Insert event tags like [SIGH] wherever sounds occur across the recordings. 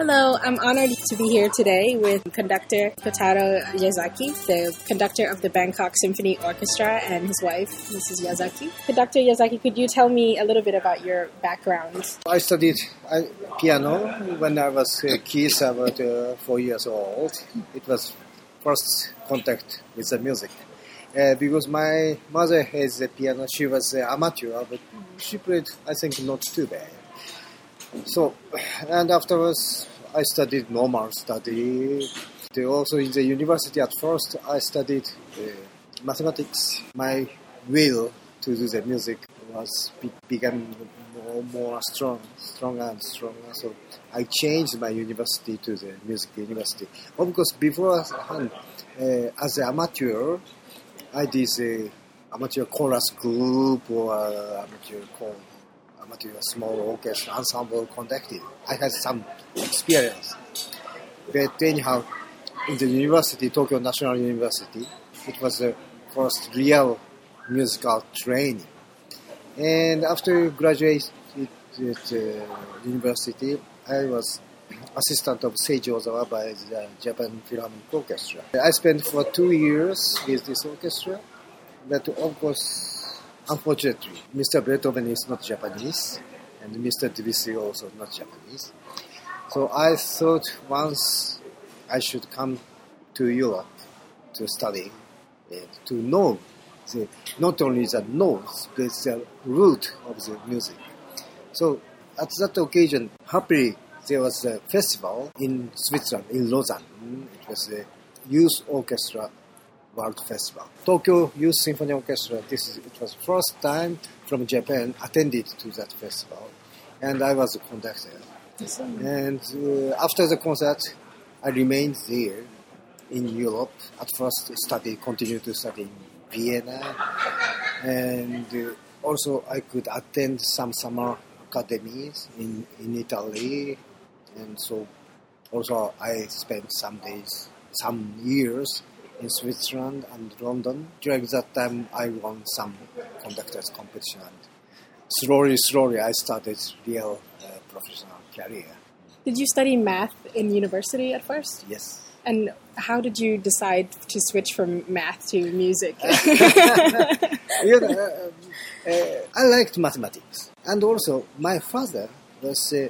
Hello, I'm honored to be here today with conductor Kotaro Yazaki, the conductor of the Bangkok Symphony Orchestra, and his wife, Mrs. Yazaki. Conductor Yazaki, could you tell me a little bit about your background? I studied uh, piano when I was a kid, about uh, four years old. It was first contact with the music. Uh, because my mother has a piano, she was an amateur, but she played, I think, not too bad. So, and afterwards, I studied normal study. Also in the university at first, I studied uh, mathematics. My will to do the music was be- became more, more strong, stronger and stronger. So I changed my university to the music university. Of course, beforehand, uh, as an amateur, I did the amateur chorus group or amateur choir amateur small orchestra ensemble conducting. I had some experience. But anyhow, in the university, Tokyo National University, it was the first real musical training. And after graduating at uh, university, I was assistant of Seiji Ozawa by the Japan Philharmonic Orchestra. I spent for two years with this orchestra, but of course, unfortunately, Mr. Beethoven is not Japanese, and Mr. Debussy also not Japanese. So I thought once I should come to Europe to study, and to know the, not only the notes, but the root of the music. So at that occasion, happily, there was a festival in Switzerland, in Lausanne. It was a youth orchestra world festival. Tokyo Youth Symphony Orchestra, this is, it was first time from Japan attended to that festival. And I was a conductor. And uh, after the concert, I remained there in Europe. At first, study, continued to study in Vienna. And uh, also, I could attend some summer academies in, in Italy. And so, also, I spent some days, some years in Switzerland and London. During that time, I won some conductors competition. And slowly, slowly, I started real uh, professional career. Did you study math in university at first? Yes. And how did you decide to switch from math to music? [LAUGHS] you know, uh, uh, I liked mathematics, and also my father was uh,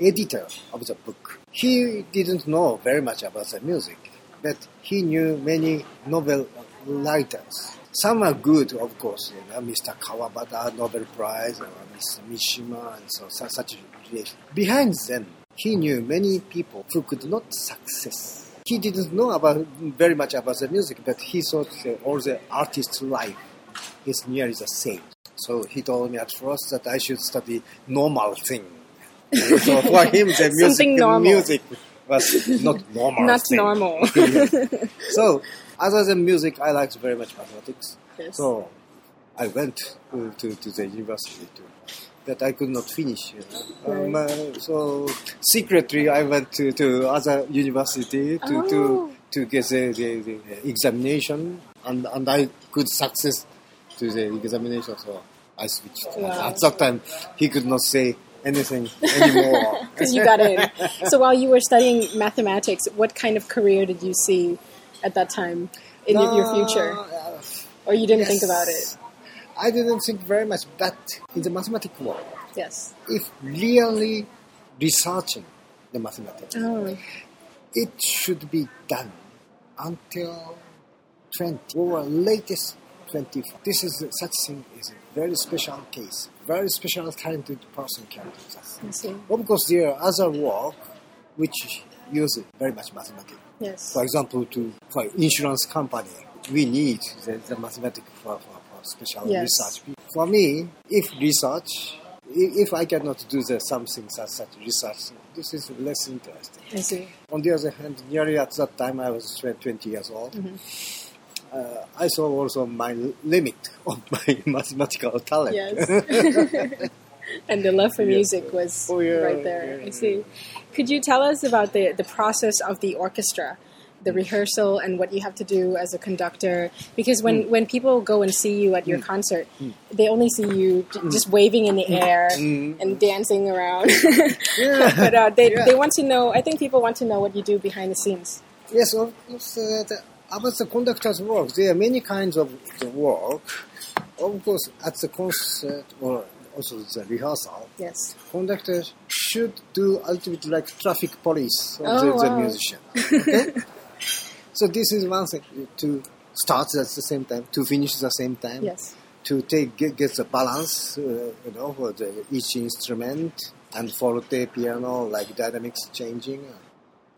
editor of the book. He didn't know very much about the music, but he knew many novel writers. Some are good, of course, you know, Mr. Kawabata, Nobel Prize, or Mr. Mishima, and so such relation. Behind them, he knew many people who could not success. He didn't know about very much about the music, but he thought all the artist's life is nearly the same. So he told me at first that I should study normal thing. [LAUGHS] so for him, the music, music was not [LAUGHS] normal. Not thing. normal. [LAUGHS] so other than music, I liked very much mathematics. Yes. So I went to, to, to the university too. But I could not finish. You know? um, uh, so secretly, I went to, to other university to, Oh. to, to get the, the, the examination, and, and I could success to the examination. So I switched. At that time, he could not say anything anymore. [LAUGHS] Because you got in. So while you were studying mathematics, what kind of career did you see at that time in your- your future? Uh, Or you didn't think about it? I didn't think very much, but in the mathematics world, Yes. if really researching the mathematics, Oh, it should be done until 20 or latest 25. This is such thing is a very special case. Very special talented person can do that. Of course, there are other work which use very much mathematics. Yes. For example, to for insurance company, we need the, the mathematics for, for, for special Yes. research. For me, if research, if I cannot do the something such, such research, this is less interesting. I see. On the other hand, nearly at that time, I was 20 years old. Mm-hmm. Uh, I saw also my limit [LAUGHS] of my mathematical talent. Yes. [LAUGHS] [LAUGHS] and the love for music was Oh, yeah, right there. yeah, I see. Could you tell us about the, the process of the orchestra? the rehearsal and what you have to do as a conductor because when, when people go and see you at your concert they only see you j- just waving in the air Mm. and dancing around Yeah. but uh, they, Yeah. they want to know i think people want to know what you do behind the scenes Yes, of course. Uh, about the conductor's work, there are many kinds of the work. Of course, at the concert or also the rehearsal, yes conductor should do a little bit like traffic police of Oh, the, the wow. musician. [LAUGHS] Okay? so this is one thing to start at the same time, to finish at the same time, yes to take get, get the balance, uh, you know, for the, each instrument and forte, piano, like dynamics changing,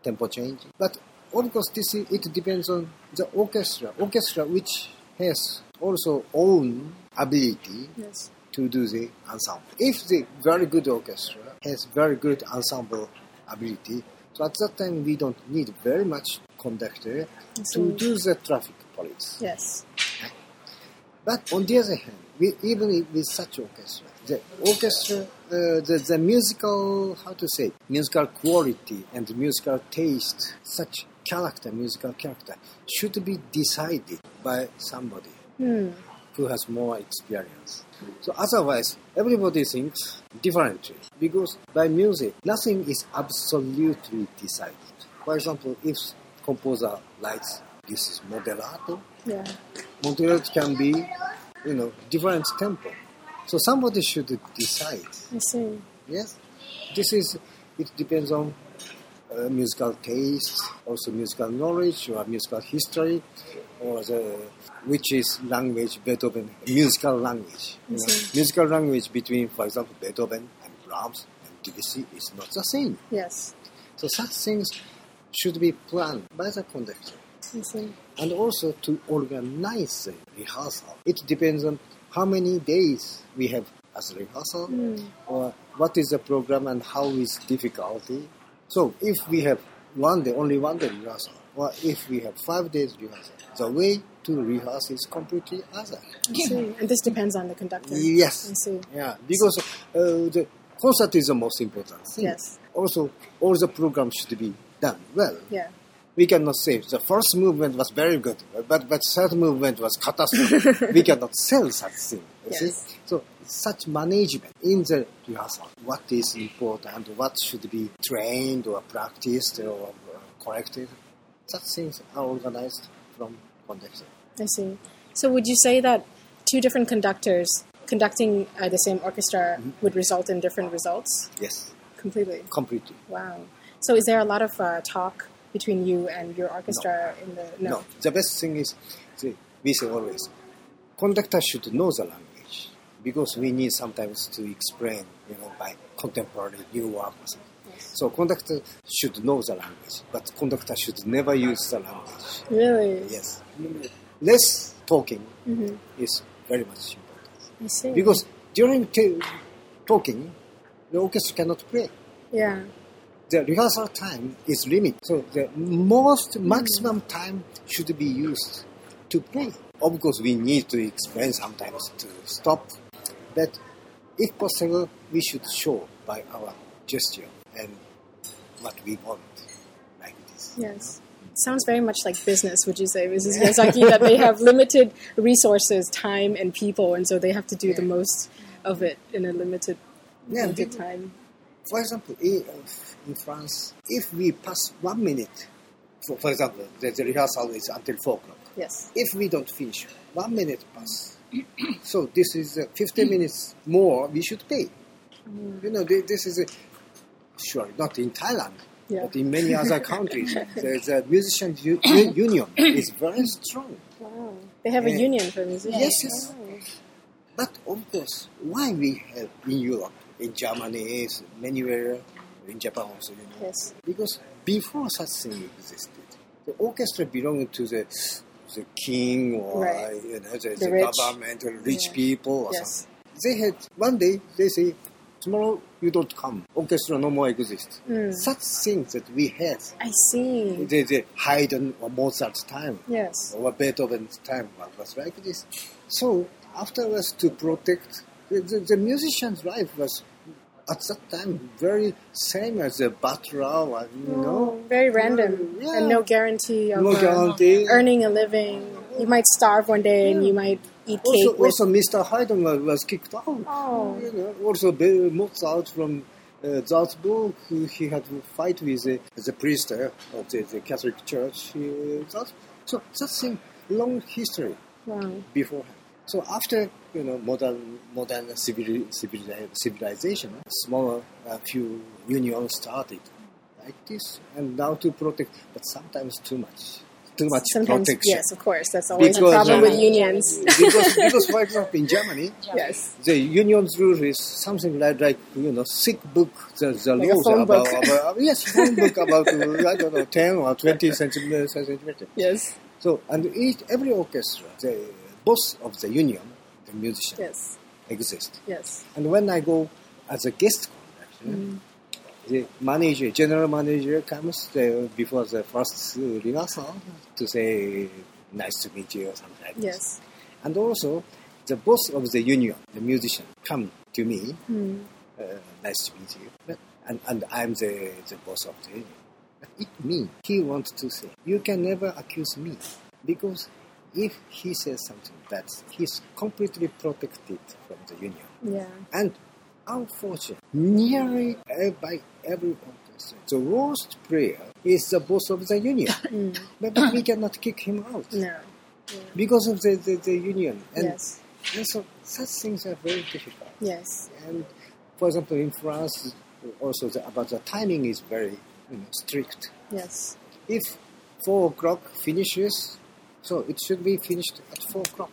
tempo changing. But of course, this is, it depends on the orchestra. Orchestra which has also own ability yes to do the ensemble. If the very good orchestra has very good ensemble ability, so at that time we don't need very much conductor to do the traffic police. yes But on the other hand, we, even with such orchestra, the orchestra, uh, the, the musical, how to say, musical quality and musical taste, such character, musical character, should be decided by somebody hmm. who has more experience. So otherwise, everybody thinks differently because by music, nothing is absolutely decided. For example, if composer likes this is moderato, yeah moderato can be, you know, different tempo. So somebody should decide. i see Yes, this is. It depends on uh, musical taste, also musical knowledge or musical history, or the which is language Beethoven musical language. You know, musical language between, for example, Beethoven and Brahms and Debussy is not the same. yes So such things should be planned by the conductor and also to organize the rehearsal. It depends on how many days we have as rehearsal, Hmm. or what is the program and how is difficulty. So if we have one day, only one day rehearsal, or if we have five days rehearsal, the way to rehearse is completely other. I. And this depends on the conductor. Yes. I see. Yeah, because uh, the concert is the most important thing. Yes. Also, all the program should be done well. Yeah. We cannot say the first movement was very good, but but third movement was catastrophe. [LAUGHS] we cannot sell such thing. Yes. So such management in the rehearsal, what is important, what should be trained or practiced or uh, corrected, such things are organized from conductor. I see. So would you say that two different conductors conducting uh, the same orchestra Mm-hmm. would result in different results? Yes, Completely. completely. Wow. So is there a lot of uh, talk between you and your orchestra in the No. the best thing is, the, we say always, conductor should know the language because we need sometimes to explain, you know, by contemporary new work or something. Yes. So conductor should know the language, but conductor should never use the language. Really? Yes. Less talking hmm is very much important I see. because during t- talking, the orchestra cannot play. yeah. The rehearsal time is limited. So the most maximum time should be used to play. Of course, we need to explain sometimes to stop, but if possible, we should show by our gesture and what we want, like this. Yes. Sounds very much like business, would you say, Mrs. Yazaki, that they have [LAUGHS] limited resources, time, and people, and so they have to do the most of it in a limited, Yeah, limited time. For example, in France, if we pass one minute, for, for example, the, the rehearsal is until four o'clock. Yes. if we don't finish one minute pass [CLEARS THROAT] so this is uh, 15 minutes more we should pay you know thi- this is a, sure not in thailand Yeah. but in many other countries [LAUGHS] the, the musicians u- union is very strong Wow. They have a union for musicians. Yes, yes. Oh. but of course why we have in europe in germany is anywhere in japan also you know Yes. because before such thing existed, the orchestra belonged to the the king or Right. you know the, The the, rich. government or rich Yeah. people or Yes. something. They had one day they say tomorrow you don't come, orchestra no more exists. Mm. Such things that we had I see. the, the Haydn or Mozart's time Yes. or Beethoven's time was- was like this. So afterwards to protect the, the, the musician's life was at that time very same as a butler, you know. Oh, very random Yeah. and no guarantee of No uh, guarantee. earning a living. You might starve one day and you might eat cake Also, with. also Mr. Haydn was- was kicked out. Oh. You know, also Mozart from uh, Salzburg, he had to fight with the, the priest uh, of the, the Catholic Church. Uh, so that's a long history Wow. beforehand. So after you know modern modern civil, civil, civilization, smaller uh, few unions started like this, and now to protect, but sometimes too much, too much Sometimes, protection. yes, of course. That's always Because, a problem uh, with unions. [LAUGHS] because, because, for example, in Germany, [LAUGHS] yes. the union's rule is something like, like you know, sick book, the, the Like phone about, about, [LAUGHS] yes, phone book about, uh, I don't know, 10 or 20 centimeters. Yes. So, and each, every orchestra, the boss of the union, the musician, Yes. exists. Yes. And when I go as a guest conductor, the manager, general manager comes the, before the first uh, rehearsal to say, nice to meet you or something like this. Yes. And also, the boss of the union, the musician, come to me, Hmm. uh, nice to meet you. And, and I'm the, the boss of the union. But it means he wants to say, you can never accuse me. Because if he says something bad, he's completely protected from the union. Yeah. And unfortunately, nearly by every the worst player is the boss of the union. but, [LAUGHS] mm. but we cannot kick him out No. because of the, the, the union. And, yes. and so such things are very difficult. Yes. And for example, in France, also the, about the timing is very you know, strict. Yes. If four o'clock finishes, so it should be finished at four o'clock.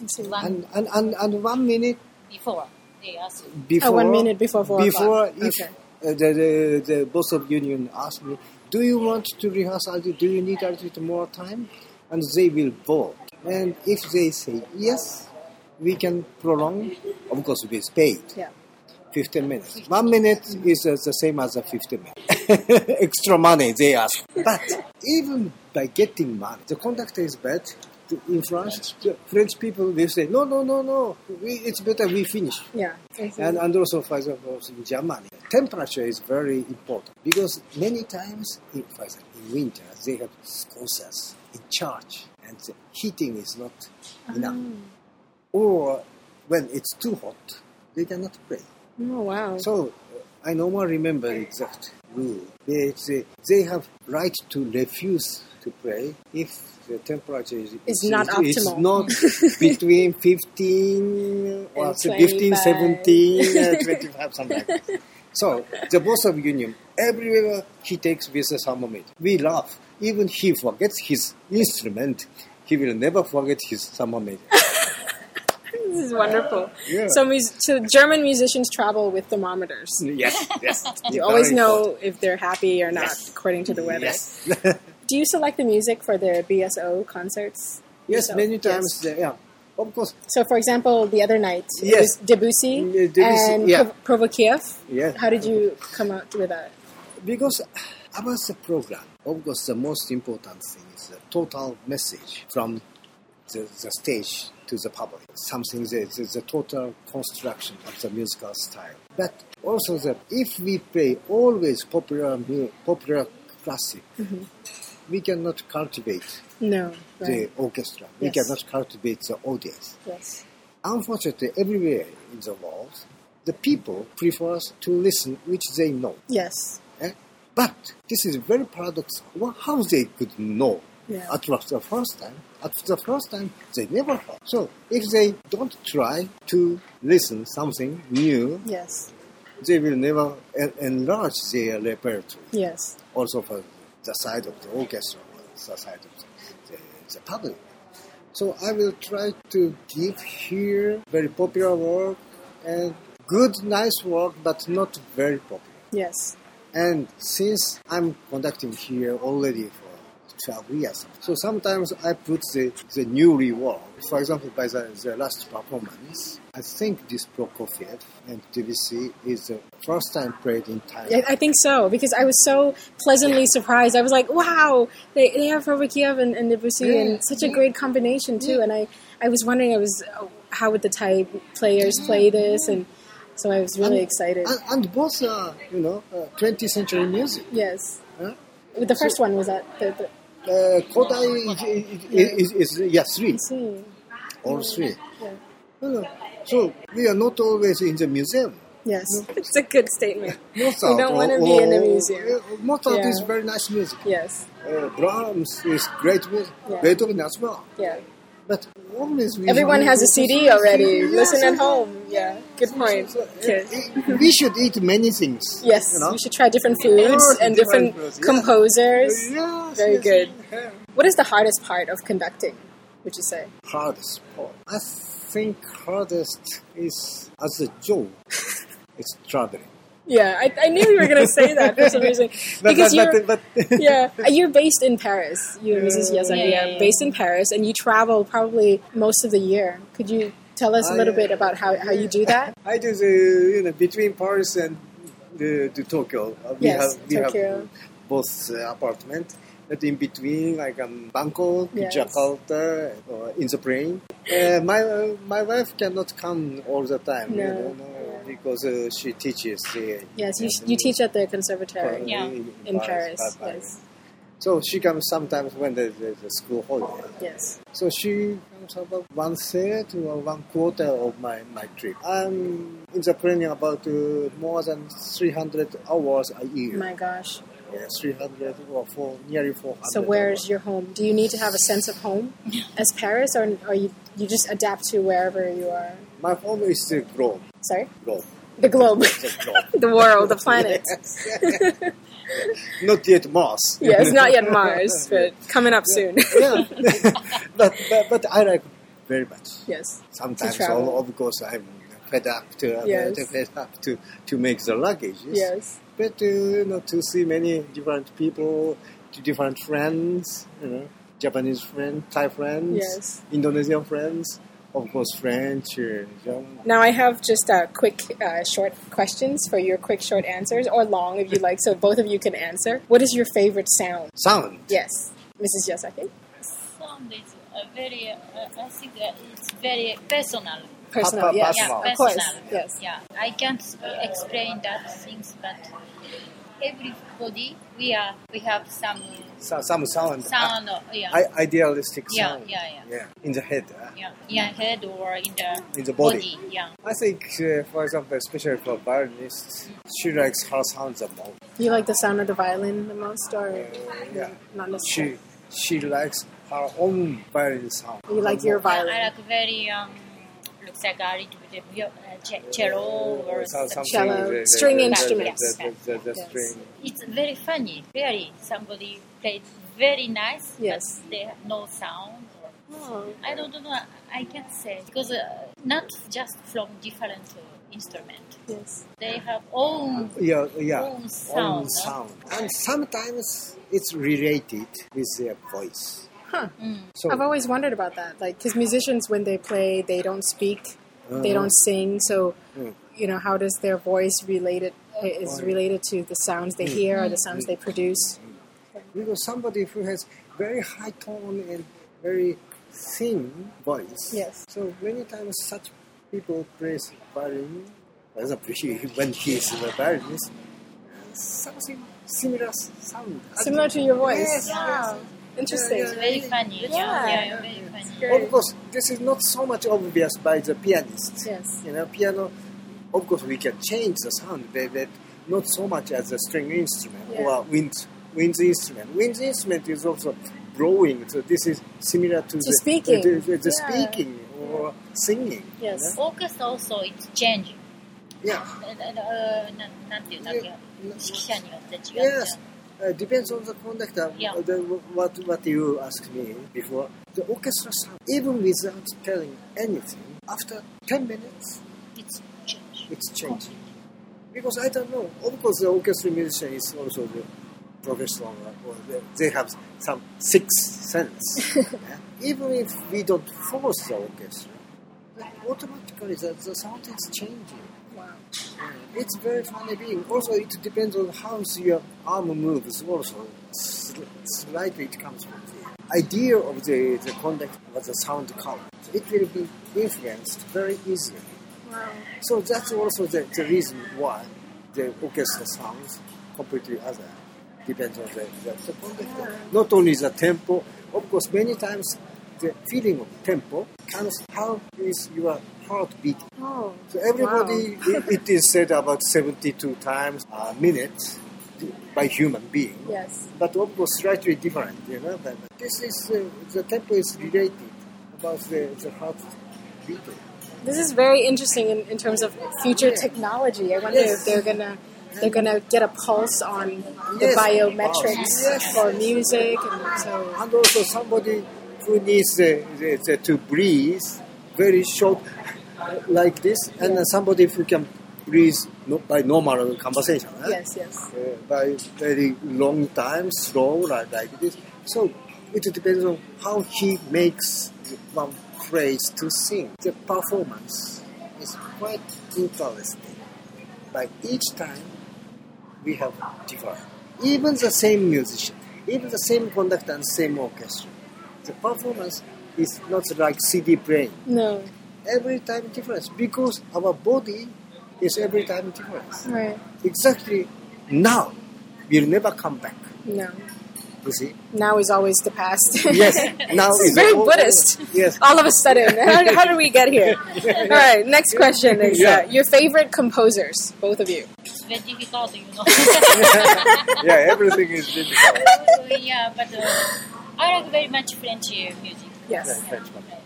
I And, and, and, and one minute before they ask you. before Oh, one minute before four before o'clock. if Okay. uh, the, the the boss of union asks me, "Do you want to rehearse? a Do you need a little more time?" And they will vote. And if they say yes, we can prolong. Of course, with paid. Yeah. 15 minutes. One minute is uh, the same as a 15 minutes. [LAUGHS] Extra money they ask. But even by getting money, the conductor is bad. In France, the French people will say, no, no, no, no, we, it's better we finish. Yeah. And, and also, for example, also in Germany, temperature is very important because many times, in, for example, in winter, they have concerts in charge, and the heating is not ah. enough. Or when it's too hot, they cannot play. Oh wow. So I no more remember exact rule. They, they, they have right to refuse to pray if the temperature is, Is not optimal. not [LAUGHS] between 15 or And say 15, 17, uh, [LAUGHS] 25, something like that. So the boss of union, everywhere he takes with a thermometer. We laugh. Even he forgets his instrument, he will never forget his thermometer. This is wonderful. Yeah. So, mus- so German musicians travel with thermometers. yes, yes. [LAUGHS] You always know if they're happy or not Yes. according to the weather. Yes. [LAUGHS] Do you select the music for the BSO concerts? Yes, yourself? many times. uh, Yeah, of course. So, for example, the other night, it Yes. was Debussy, Mm, Debussy, and yeah. Prov- Prokofiev. Yeah. How did you come out with that? Because about the program, of course, the most important thing is the total message from the, the stage to the public. Something that is the total construction of the musical style. But also, that if we play always popular, popular classic, we cannot cultivate No. the Right. orchestra. We Yes. cannot cultivate the audience. Yes. Unfortunately, everywhere in the world, the people prefers to listen which they know. Yes. Eh? But this is very paradoxical. Well, how they could know Yeah. at the first time? At the first time, they never heard. So if they don't try to listen something new, Yes. they will never en- enlarge their repertoire. Yes. Also for the side of the orchestra, or the side of the, the, the public. So I will try to give here very popular work and good, nice work, but not very popular. Yes. And since I'm conducting here already for 12 years, so sometimes I put the, the new reward. For example, by the, the last performance, I think this Prokofiev and Debussy is the first time played in Thailand. I, think so because I was so pleasantly surprised. I was like, "Wow, they, they have Prokofiev and, and Debussy, Yeah. and such a great combination too." Yeah. And I, I was wondering, I was, oh, how would the Thai players play this? And So I was really And- excited. And, and both are, you know, uh, 20th century music. yes. Huh? The first one was that the, the Uh, Kodály is, is, is, is, yeah, three, see. all three. Yeah. So we are not always in the museum. Yes. [LAUGHS] It's a good statement. [LAUGHS] Mozart don't wanna be in a museum. uh, Mozart Yeah. is very nice music. Yes. Uh, Brahms is great music. Yeah. Beethoven as well. Yeah. But Everyone has a CD already. Listen at home. Yeah. Good point. So, uh, Okay. uh, we should eat many things. Yes, you know? we should try different foods and different, different composers. Yes, Very yes, good. What is the hardest part of conducting? Would you say? Hardest part. I think hardest is as a joke. [LAUGHS] it's traveling. Yeah, I, I knew you were going to say that for some reason [LAUGHS] because you're [LAUGHS] yeah [LAUGHS] you're based in Paris. You, Mrs. Yazaki, Yeah, yeah, yeah. based in Paris, and you travel probably most of the year. Could you tell us a little uh, bit about how, how you do that? I do the you know between Paris and the, the Tokyo. Uh, we Yes, have we Tokyo. have both uh, apartment. But in between, like um, Bangkok, Yes. Jakarta, or in the plane. Uh, my uh, my wife cannot come all the time. No. You know, no, because uh, she teaches. Yes, you, you teach at the conservatory Yeah. in Paris. Paris. Yes, So she comes sometimes when there's there's a school holiday. yes. So she comes about one third or one quarter of my, my trip. I'm in the plane about uh, more than 300 hours a year. My gosh. Yeah, 300 or four, nearly 400. So where's your home? Do you need to have a sense of home as Paris, or, or you you just adapt to wherever you are? My home is the globe. Sorry, globe. the globe, The globe. [LAUGHS] the world, the [LAUGHS] planet. Yes. Not yet Mars. [LAUGHS] Yes, not yet Mars, but coming up soon. yeah. but, but, but I like very much. yes. Sometimes, all, of course, I'm fed up to, Yes. to [LAUGHS] fed up to, to make the luggage. Yes. But uh, you know, to see many different people, to different friends, you know, Japanese friends, Thai friends, Yes. Indonesian friends, of course, French, uh, German. Now I have just uh, quick, uh, short questions for your quick, short answers, or long if you like, so both of you can answer. What is your favorite sound? sound. Yes, Mrs. Yazaki. Sound is uh, very, uh, I think uh, it's very personal. Personal, Pa- pa- yes, personal. Yeah, of course, yes. Yeah, I can't explain that things, but everybody we are we have some So, some sound. sound. uh, yeah, I, idealistic Yeah, sound. yeah, yeah. in the head. uh, yeah, in head or in the In the body. Yeah, I think, uh, for example, especially for violinists, she likes her sound the most. You like the sound of the violin the most, or yeah. not necessarily? She she likes her own violin sound. You like your violin. I like very um, looks like a little bit of uh, cello or something. something, Cello, the- the- string the- the Yes. It's very funny. Really, somebody played very nice, Yes. but they have no sound. Or, Oh, I don't know. I can't say because uh, not just from different uh, instrument. yes. They have own Yeah, yeah. Own sound, Own huh? sound. And sometimes it's related with their voice. Huh. Mm. So I've always wondered about that. Like, because musicians, when they play, they don't speak, they Uh, don't sing. So, Mm. you know, how does their voice related is related to the sounds they hear or the sounds they produce? because somebody who has very high tone and very thin voice. Yes. So many times such people play violin, for example, he, when he is a violinist, something similar sound. Similar to your voice. Yes, Wow. Interesting. Yeah, It's very funny. Yeah. yeah, very funny. Great. Of course, this is not so much obvious by the pianist. Yes. You know, piano, of course, we can change the sound, but, but not so much as a string instrument Yeah. or wind, wind instrument. Wind instrument is also blowing, so this is similar to, the, speaking. the, the, the Yeah. speaking or singing. Yes. Orchestra also it's changing. Yeah. あのななんていうんだっけ Yeah. 指揮者によって違う Yes. uh, depends on the conductor. Yeah. Uh, the, what what you asked me before. The orchestra sound, even without telling anything, after ten minutes, It's change. it's changing. Because I don't know. Of course, the orchestra musician is also the professional, or the, they have some sixth sense. [LAUGHS] yeah? Even if we don't force the orchestra, automatically the, the sound is changing. Yeah, It's very funny being. Also, it depends on how your arm moves. Also, slightly it comes from the idea of the, the conduct of the sound color. It will be influenced very easily. Wow. So that's also the, the reason why the orchestra sounds completely other. Depends on the, the, the conductor. Not only the tempo, of course, many times the feeling of tempo comes how is your heart beating. Oh. So everybody, it, it is said about 72 times a minute by human being. Yes. But of course, slightly different, you know. But this is, uh, the tempo is related about the, the heart beating. This is very interesting in, in terms of future technology. I wonder Yes. if they're gonna they're gonna get a pulse on the Yes. biometrics Yes. for music, and so And also somebody who needs uh, the, the, to breathe very short like this, and somebody who can read no, by normal conversation. eh? yes, yes, Uh, by very long time, slow like, like this. So it depends on how he makes one phrase to sing. The performance is quite interesting. By each time, we have different. Even the same musician, even the same conductor and same orchestra, the performance is not like CD playing. no, Every time difference because our body is every time different. right, exactly now will never come back. no. You see? Now is always the past. Yes. Now It's [LAUGHS] is very all- Buddhist. Yes. All of a sudden, [LAUGHS] how, how did we get here? [LAUGHS] All right, next question is Yeah. uh, your favorite composers, both of you. It's very difficult, you know. yeah, everything is difficult. yeah, but uh, I like very much French uh, music. Yes, French French composer.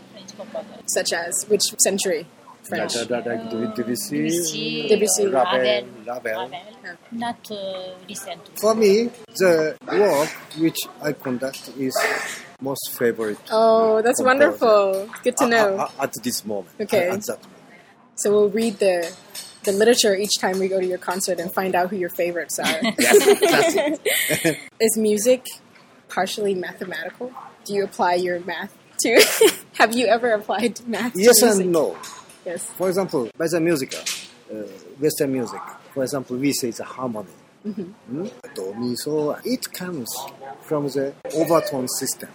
Such as which century? French. Like Debussy, Debussy, Debussy. Ravel, Ravel. Ravel. Yeah. Not uh, recent. For me, the work which I conduct is most favorite. Oh, that's Composer. wonderful. Good to a- know. a- at this moment. Okay. At that moment. So we'll read the the literature each time we go to your concert and find out who your favorites are. [LAUGHS] Yes, that's [LAUGHS] music partially mathematical? Do you apply your math to? [LAUGHS] Have you ever applied math? Yes and no. Yes. For example, by the music, uh, Western music, for example, we say the harmony. Hmm? Do, mi, so. It comes from the overtone system.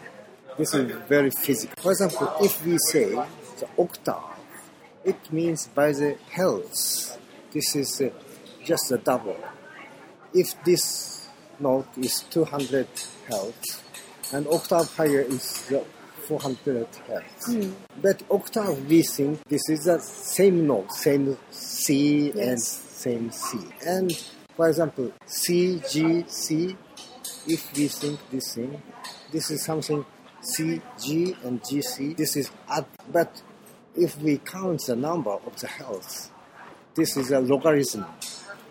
This is very physical. For example, if we say the octave, it means by the hertz. This is uh, just a double. If this note is 200 hertz, and octave higher is the 400 hertz. Hmm. But octave, we think this is the same note, same C and same C. And for example, C, G, C, if we think this thing, this is something C, G, and G, C, this is add. But if we count the number of the hertz, this is a logarithm.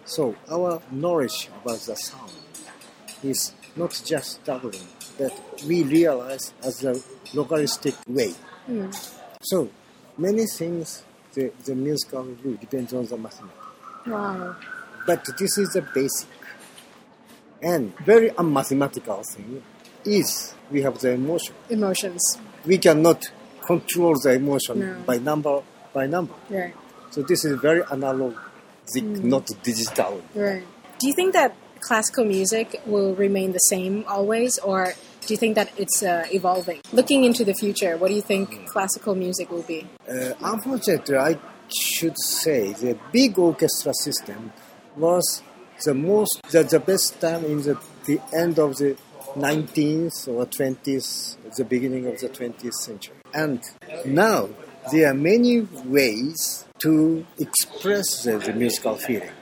So our knowledge about the sound is not just doubling, but we realize as a localistic way. Hmm. So many things the, the musical rule depends on the mathematics. Wow. But this is the basic. And very unmathematical thing is we have the emotion. Emotions. We cannot control the emotion No. by number by number. Right. So this is very analog, hmm. not digital. Right. Do you think that classical music will remain the same always, or do you think that it's uh, evolving? Looking into the future, what do you think classical music will be? Uh, unfortunately, I should say the big orchestra system was the most, the, the best time in the, the end of the 19th or 20th, the beginning of the 20th century. And now there are many ways to express the, the musical feeling,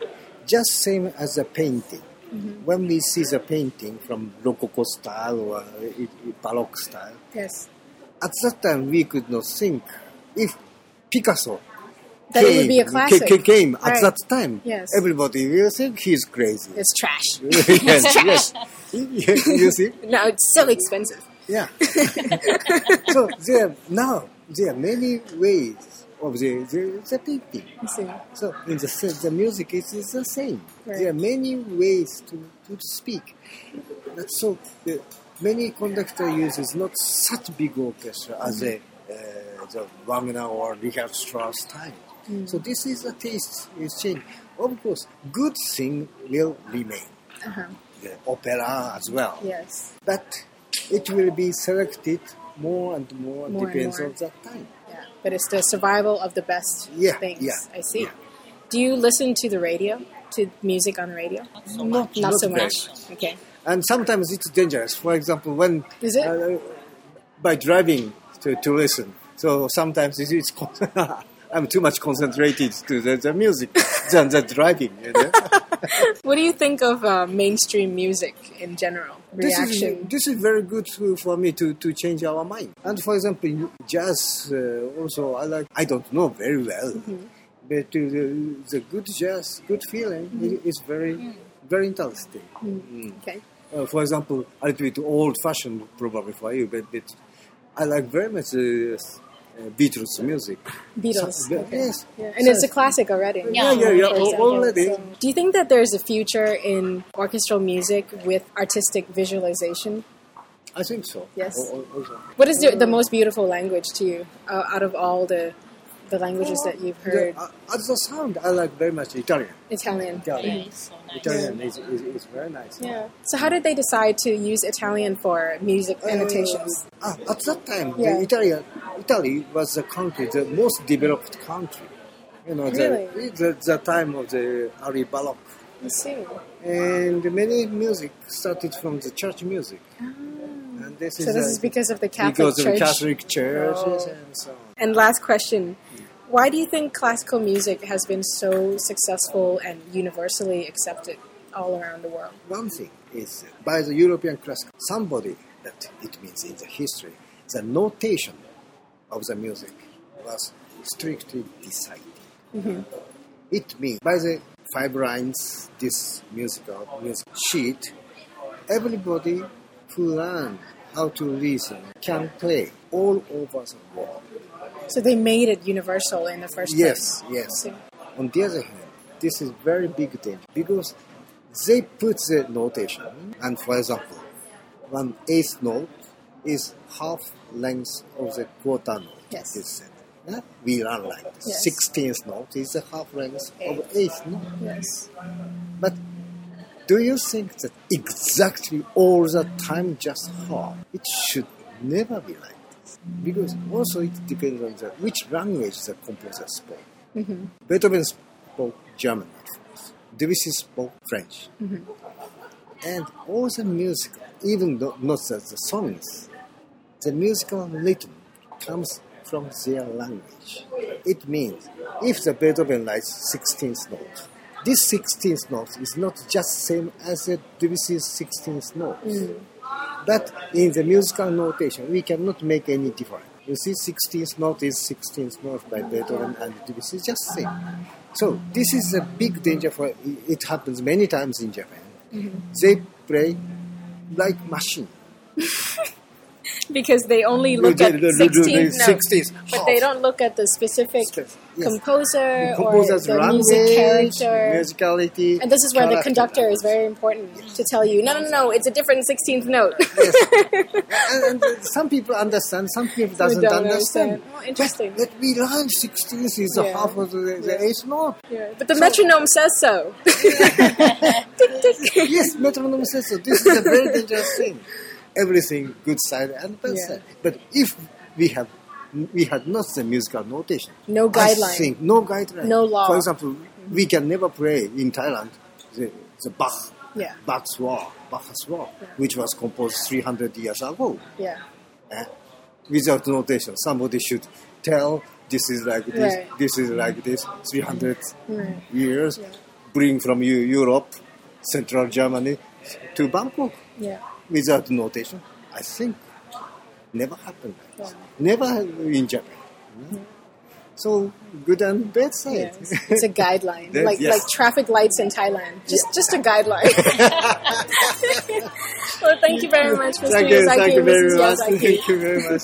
just same as a painting. Mm-hmm. When we see the painting from Rococo style or Baroque style, Yes. at that time we could not think if Picasso That it would be a classic. ca- came at Right. that time, Yes. everybody will think he's crazy. It's trash. [LAUGHS] yes, yes. [LAUGHS] you see? No, it's so expensive. Yeah. [LAUGHS] so there now there are many ways of the the, the painting. So in the sense, the music is, is the same. Right. There are many ways to, to speak. But so the, many conductor uses not such big orchestra as a uh, the Wagner or Richard Strauss time. So this is a taste is changed. Of course, good thing will remain. Uh-huh. The opera as well, Yes. but it will be selected more and more, More and depends more. on that time. Yeah. but it's the survival of the best Yeah, things. yeah, I see. yeah. Do you listen to the radio, to music on the radio? Not so Not- much. Not, so very much. Okay. And sometimes it's dangerous. For example, when Is it? uh, by driving to, to listen. So sometimes it's, it's con- [LAUGHS] I'm too much concentrated to the, the music [LAUGHS] than the driving. You know? [LAUGHS] [LAUGHS] What do you think of uh, mainstream music in general? this Reaction. is this is very good to, for me to, to change our mind. And for example, jazz uh, also I like. I don't know very well, Mm-hmm. but uh, the, the good jazz, good feeling Mm-hmm. is very Mm. very interesting. Mm. okay. Uh, for example, a little bit old-fashioned probably for you, but, but I like very much uh, Beatles music. Beatles. So- okay. Yes. Yeah. And it's a classic already. Yeah, yeah, yeah. Example. Already. So, do you think that there's a future in orchestral music with artistic visualization? I think so. Yes. Al- al- also. What is the, the most beautiful language to you uh, out of all the the languages that you've heard? The, uh, as the sound, I like very much Italian. Italian. Italian. it's so nice. Italian is, is, is very nice. Yeah. So how did they decide to use Italian for music annotations? Uh, ah, at that time, Yeah. the Italy, Italy was the country, the most developed country. You know, Really? the, the, the time of the early Baroque. I see. And many music started from the church music. And this Ah. So is, this uh, is because of the Catholic because Church. of Catholic churches Oh. and so on. And last question. Why do you think classical music has been so successful and universally accepted all around the world? One thing is by the European classical, somebody that it means in the history, the notation of the music was strictly decided. Mm-hmm. It means by the five lines, this musical music sheet, everybody who learned how to listen can play all over the world. So they made it universal in the first Yes, place. yes. See. On the other hand, this is very big danger because they put the notation, and for example, one eighth note is half length of the quarter note. Yes. Yeah? We learn like this. Yes. Sixteenth note is the half length of eighth note. Yes. But do you think that exactly all the time just half? It should never be like this. Because also it depends on the, which language the composer spoke. Mm-hmm. Beethoven spoke German. Debussy spoke French. Mm-hmm. And all the music, even though not the, the songs, the musical rhythm comes from their language. It means if the Beethoven writes 16th note, this 16th note is not just same as the Debussy's 16th note. Mm. But in the musical notation, we cannot make any difference. You see, 16th note is 16th note by Beethoven and Debussy, just same. So this is a big danger for it happens many times in Japan. Mm-hmm. They play like machine. [LAUGHS] Because they only look at they- they- 16 notes, 16th but they don't look at the specific Yes. composer or Composer's the language, music character. musicality. And this is where the conductor is very important to tell you, no, no, no, it's a different 16th note. [LAUGHS] and, and uh, some people understand, some people doesn't don't understand. understand. Oh, interesting. But, we learn 16th is Yeah. half of the, the eighth note. Yeah, But the metronome says so. [LAUGHS] yes, metronome says so. This is a very dangerous thing. Everything good side and bad Yeah. side. But if we have we had not the musical notation, No I guideline. think no guideline. No law. For example, we can never play in Thailand the, the Bach, Yeah. Bach's War, Bach's War, which was composed 300 years ago. Yeah. eh? Without notation, somebody should tell this is like this, Right. this is like this, 300 Right. years, Yeah. bring from you Europe, Central Germany to Bangkok Yeah. without notation. I think never happened. Yeah. Never in Japan. Mm-hmm. So good and bad side. Yes. It's a guideline. [LAUGHS] Yes, like yes. like traffic lights in Thailand. Just just a guideline. [LAUGHS] [LAUGHS] well, thank you very much, Mr. thank you, thank you very Mrs. much. Thank you very much.